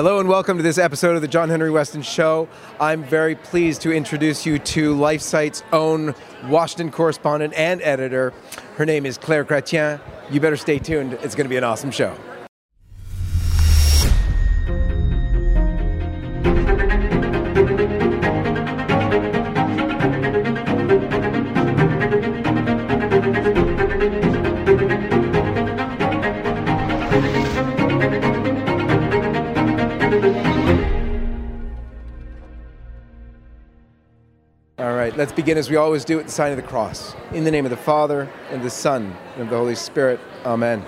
Hello and welcome to this episode of the John Henry Weston Show. I'm very pleased to introduce you to LifeSite's own Washington correspondent and editor. Her name is Claire Chrétien. You better stay tuned. It's going to be an awesome show. Right, let's begin as we always do at the sign of the cross. In the name of the Father, and the Son, and of the Holy Spirit. Amen.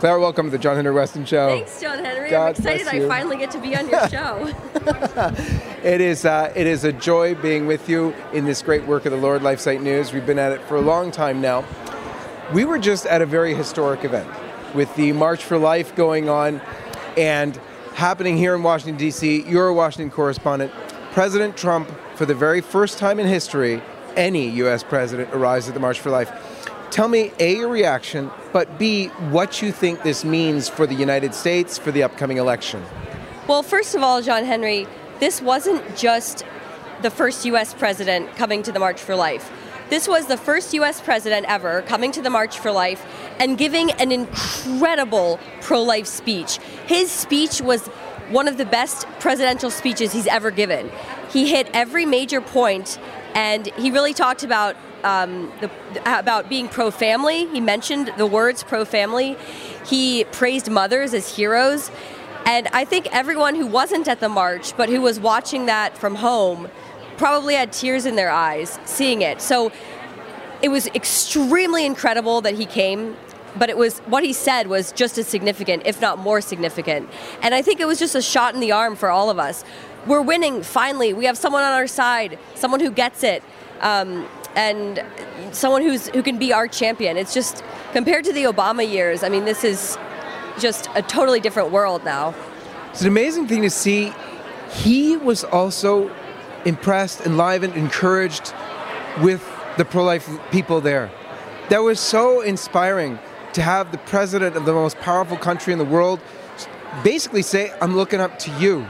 Claire, welcome to the John Henry Weston Show. Thanks, John Henry. God I'm excited I finally get to be on your show. It is, uh, it is a joy being with you in this great work of the Lord, LifeSite News. We've been at it for a long time now. We were just at a very historic event with the March for Life going on and happening here in Washington, D.C. You're a Washington correspondent. President Trump, for the very first time in history, any U.S. president arrives at the March for Life. Tell me, A, your reaction, but B, what you think this means for the United States for the upcoming election. well, first of all, John Henry, this wasn't just the first U.S. president coming to the March for Life. This was the first U.S. president ever coming to the March for Life and giving an incredible pro life speech. His speech was one of the best presidential speeches he's ever given. He hit every major point, and he really talked about um, the, about being pro-family. He mentioned the words pro-family. He praised mothers as heroes, and I think everyone who wasn't at the march but who was watching that from home probably had tears in their eyes seeing it. So it was extremely incredible that he came but it was what he said was just as significant if not more significant. And i think it was just a shot in the arm for all of us. We're winning finally. We have someone on our side someone who gets it um, and someone who's who can be our champion. It's just compared to the obama years i mean this is just a totally different world now. It's an amazing thing to see. He was also impressed, enlivened, encouraged with the pro life people there. That was so inspiring to have the president of the most powerful country in the world basically say, I'm looking up to you.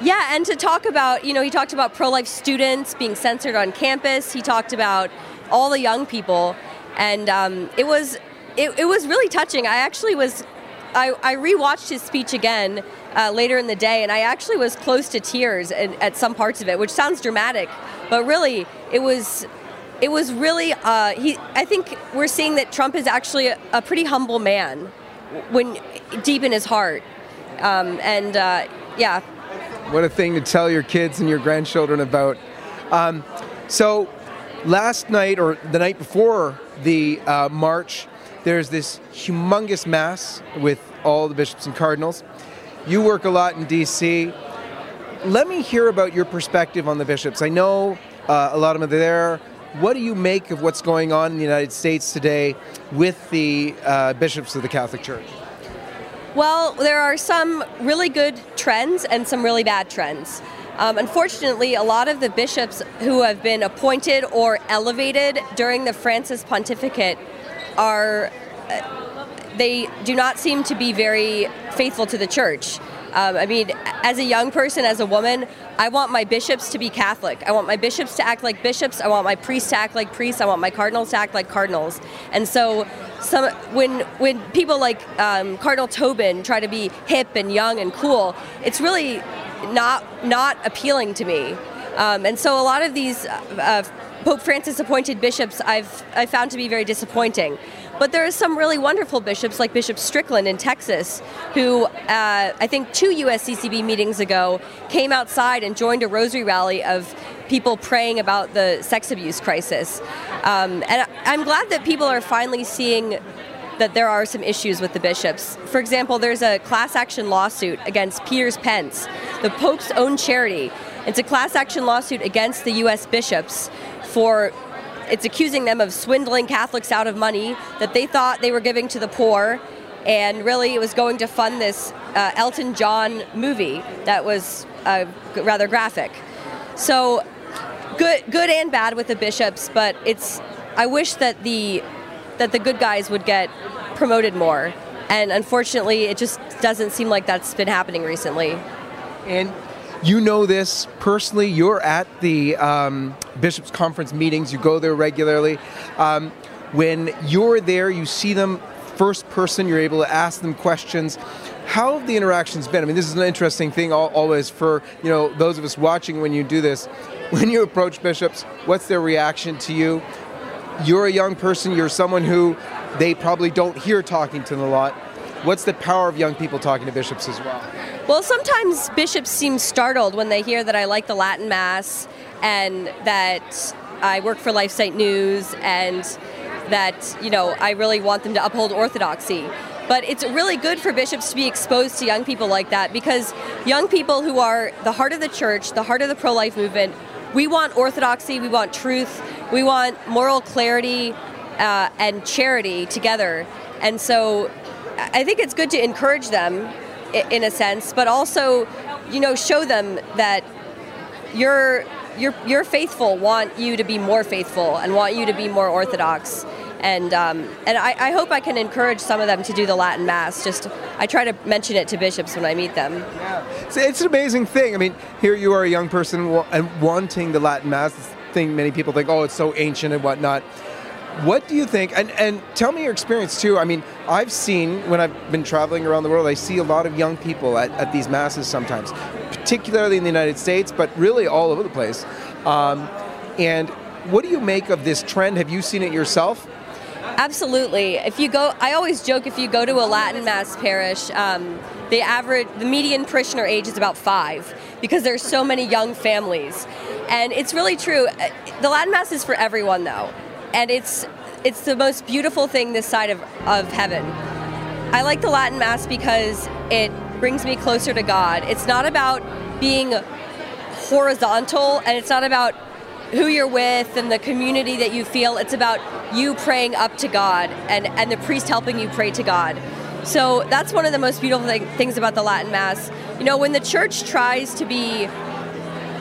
Yeah, and to talk about, you know, he talked about pro life students being censored on campus. He talked about all the young people, and um, it was it, it was really touching. I actually was, I, I rewatched his speech again uh, later in the day, and I actually was close to tears at, at some parts of it, which sounds dramatic, but really it was. It was really. Uh, he. I think we're seeing that Trump is actually a, a pretty humble man, when deep in his heart, um, and uh, yeah, What a thing to tell your kids and your grandchildren about. Um, so, last night or the night before the uh, march, there's this humongous mass with all the bishops and cardinals. You work a lot in DC. Let me hear about your perspective on the bishops. I know uh, a lot of them are there. What do you make of what's going on in the United States today with the uh, bishops of the Catholic Church? Well, there are some really good trends and some really bad trends. Um, unfortunately, a lot of the bishops who have been appointed or elevated during the Francis pontificate are uh, they do not seem to be very faithful to the church. Um, I mean, as a young person, as a woman, I want my bishops to be Catholic. I want my bishops to act like bishops. I want my priests to act like priests. I want my cardinals to act like cardinals. And so, some when when people like um, Cardinal Tobin try to be hip and young and cool, it's really not not appealing to me. Um, and so, a lot of these uh, Pope Francis appointed bishops I've I found to be very disappointing. But there are some really wonderful bishops, like Bishop Strickland in Texas, who uh, I think two USCCB meetings ago came outside and joined a rosary rally of people praying about the sex abuse crisis. Um, and I'm glad that people are finally seeing that there are some issues with the bishops. For example, there's a class action lawsuit against Peter's Pence, the Pope's own charity. It's a class action lawsuit against the U.S. bishops for it's accusing them of swindling Catholics out of money that they thought they were giving to the poor, and really it was going to fund this uh, Elton John movie that was uh, rather graphic. So, good, good and bad with the bishops, but it's. I wish that the that the good guys would get promoted more. And unfortunately, it just doesn't seem like that's been happening recently. And you know this personally. You're at the um, bishops' conference meetings. You go there regularly. Um, when you're there, you see them first person. You're able to ask them questions. How have the interactions been? I mean, this is an interesting thing always for you know those of us watching when you do this. When you approach bishops, what's their reaction to you? You're a young person. You're someone who they probably don't hear talking to them a lot. What's the power of young people talking to bishops as well? Well, sometimes bishops seem startled when they hear that I like the Latin Mass and that I work for LifeSite News and that, you know, I really want them to uphold orthodoxy. But it's really good for bishops to be exposed to young people like that because young people who are the heart of the church, the heart of the pro life movement, we want orthodoxy, we want truth, we want moral clarity uh, and charity together. And so I think it's good to encourage them in a sense, but also, you know, show them that your your your faithful want you to be more faithful and want you to be more orthodox. And um, and I, I, hope I can encourage some of them to do the Latin Mass. Just I try to mention it to bishops when I meet them. Yeah, it's an amazing thing. I mean, here you are, a young person and wanting the Latin Mass. Thing many people think, oh, it's so ancient and whatnot. What do you think? And, and tell me your experience too. I mean, I've seen when I've been traveling around the world, I see a lot of young people at, at these masses sometimes, particularly in the United States, but really all over the place. Um, and what do you make of this trend? Have you seen it yourself? Absolutely. If you go, I always joke if you go to a Latin Mass parish, um, the average, the median parishioner age is about five because there's so many young families, and it's really true. The Latin Mass is for everyone, though and it's it's the most beautiful thing this side of, of heaven. I like the Latin Mass because it brings me closer to God. It's not about being horizontal and it's not about who you're with and the community that you feel. It's about you praying up to God and, and the priest helping you pray to God. So that's one of the most beautiful thing, things about the Latin Mass. You know, when the church tries to be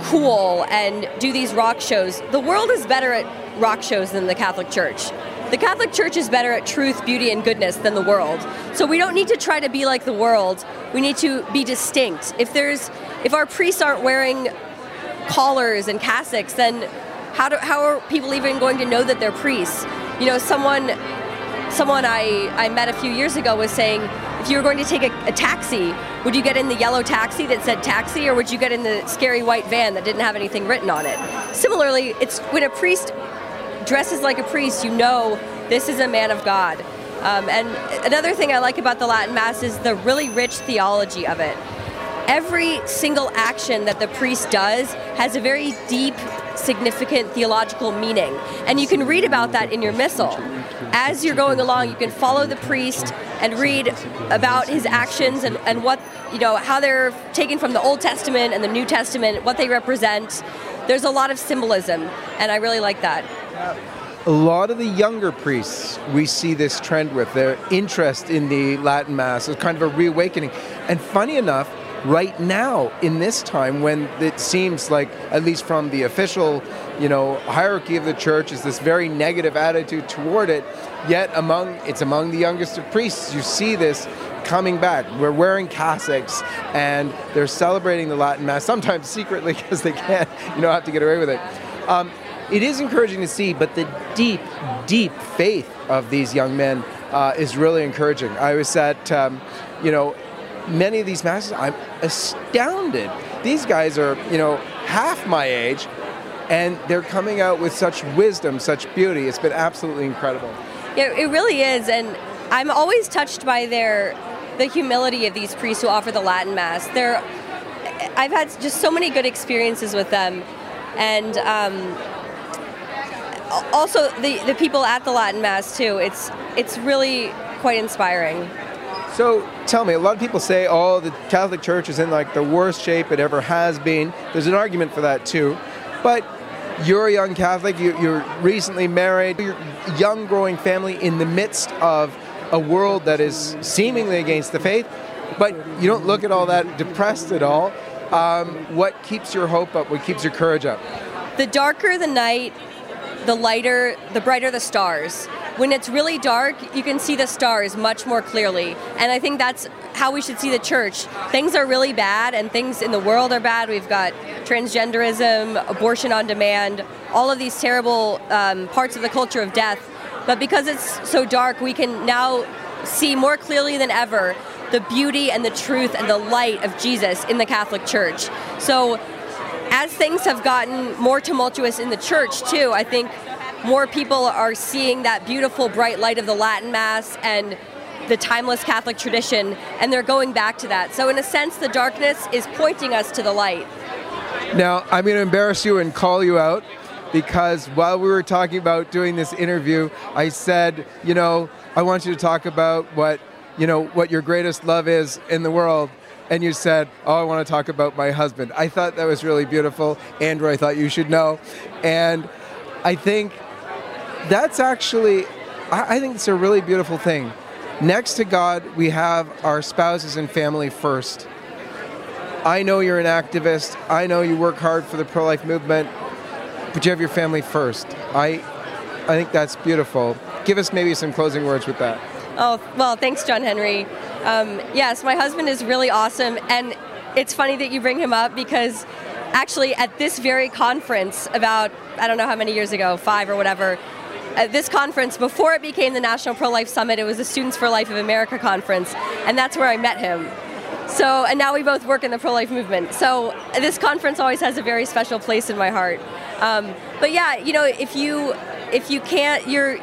cool and do these rock shows, the world is better at rock shows than the Catholic Church. The Catholic Church is better at truth, beauty, and goodness than the world. So we don't need to try to be like the world. We need to be distinct. If there's, if our priests aren't wearing collars and cassocks, then how do, how are people even going to know that they're priests? You know, someone, someone I, I met a few years ago was saying, if you were going to take a, a taxi, would you get in the yellow taxi that said taxi, or would you get in the scary white van that didn't have anything written on it? Similarly, it's when a priest dresses like a priest, you know this is a man of God. Um, and another thing I like about the Latin Mass is the really rich theology of it. Every single action that the priest does has a very deep, significant theological meaning. And you can read about that in your missal. As you're going along, you can follow the priest and read about his actions and, and what, you know, how they're taken from the Old Testament and the New Testament, what they represent. There's a lot of symbolism, and I really like that. A lot of the younger priests we see this trend with their interest in the Latin Mass is kind of a reawakening. And funny enough, right now in this time when it seems like at least from the official you know hierarchy of the church is this very negative attitude toward it yet among it's among the youngest of priests you see this coming back we're wearing cassocks and they're celebrating the latin mass sometimes secretly because they can't you know have to get away with it um, it is encouraging to see, but the deep, deep faith of these young men uh, is really encouraging. I was at, um, you know, many of these masses, I'm astounded. These guys are, you know, half my age, and they're coming out with such wisdom, such beauty. It's been absolutely incredible. Yeah, it really is, and I'm always touched by their the humility of these priests who offer the Latin Mass. They're, I've had just so many good experiences with them, and um, also the, the people at the Latin Mass too. It's it's really quite inspiring. So tell me, a lot of people say, "Oh, the Catholic Church is in like the worst shape it ever has been." There's an argument for that too, but you're a young Catholic. You, are recently married. You're a young, growing family in the midst of a world that is seemingly against the faith, but you don't look at all that depressed at all. Um, what keeps your hope up? What keeps your courage up? The darker the night, the lighter, the brighter the stars. when it's really dark, you can see the stars much more clearly. And I think that's how we should see the church. Things are really bad, and things in the world are bad. We've got transgenderism, abortion on demand, all of these terrible um, parts of the culture of death. But because it's so dark, we can now see more clearly than ever the beauty and the truth and the light of Jesus in the Catholic Church. So, as things have gotten more tumultuous in the church, too, I think more people are seeing that beautiful bright light of the Latin Mass and the timeless Catholic tradition, and they're going back to that. So, in a sense, the darkness is pointing us to the light. Now, I'm going to embarrass you and call you out because while we were talking about doing this interview, I said, you know, I want you to talk about what, you know, what your greatest love is in the world. And you said, Oh, I want to talk about my husband. I thought that was really beautiful. Andrew, I thought you should know. And I think that's actually, I think it's a really beautiful thing. Next to God, we have our spouses and family first. I know you're an activist. I know you work hard for the pro life movement, but you have your family first. I, I think that's beautiful. Give us maybe some closing words with that. Oh, well, thanks, John Henry. Um, yes, my husband is really awesome. And it's funny that you bring him up because actually, at this very conference, about, I don't know how many years ago, five or whatever, at this conference, before it became the National Pro Life Summit, it was the Students for Life of America conference, and that's where I met him. So, and now we both work in the pro life movement. So, this conference always has a very special place in my heart. Um, but yeah, you know, if you if you can't, you're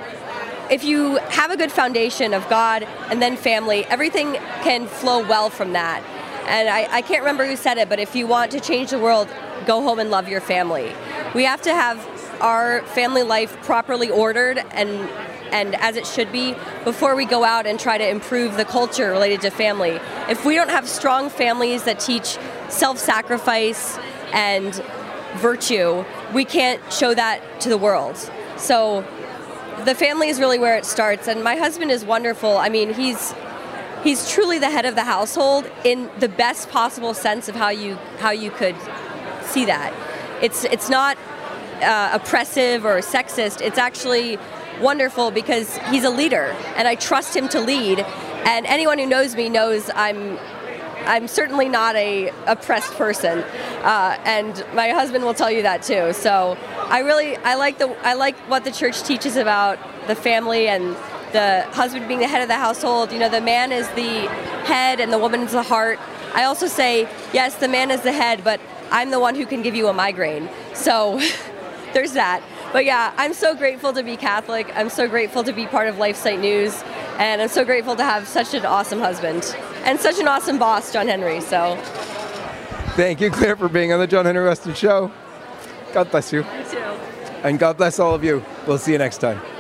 if you have a good foundation of God and then family, everything can flow well from that. And I, I can't remember who said it, but if you want to change the world, go home and love your family. We have to have our family life properly ordered and and as it should be before we go out and try to improve the culture related to family. If we don't have strong families that teach self-sacrifice and virtue, we can't show that to the world. So the family is really where it starts and my husband is wonderful. I mean, he's he's truly the head of the household in the best possible sense of how you how you could see that. It's it's not uh, oppressive or sexist. It's actually wonderful because he's a leader and I trust him to lead. And anyone who knows me knows I'm I'm certainly not a oppressed person, uh, and my husband will tell you that too. So I really I like the I like what the church teaches about the family and the husband being the head of the household. You know, the man is the head and the woman is the heart. I also say yes, the man is the head, but I'm the one who can give you a migraine. So there's that. But yeah, I'm so grateful to be Catholic. I'm so grateful to be part of LifeSite News. And I'm so grateful to have such an awesome husband and such an awesome boss, John Henry. So thank you, Claire, for being on the John Henry Weston Show. God bless you. And God bless all of you. We'll see you next time.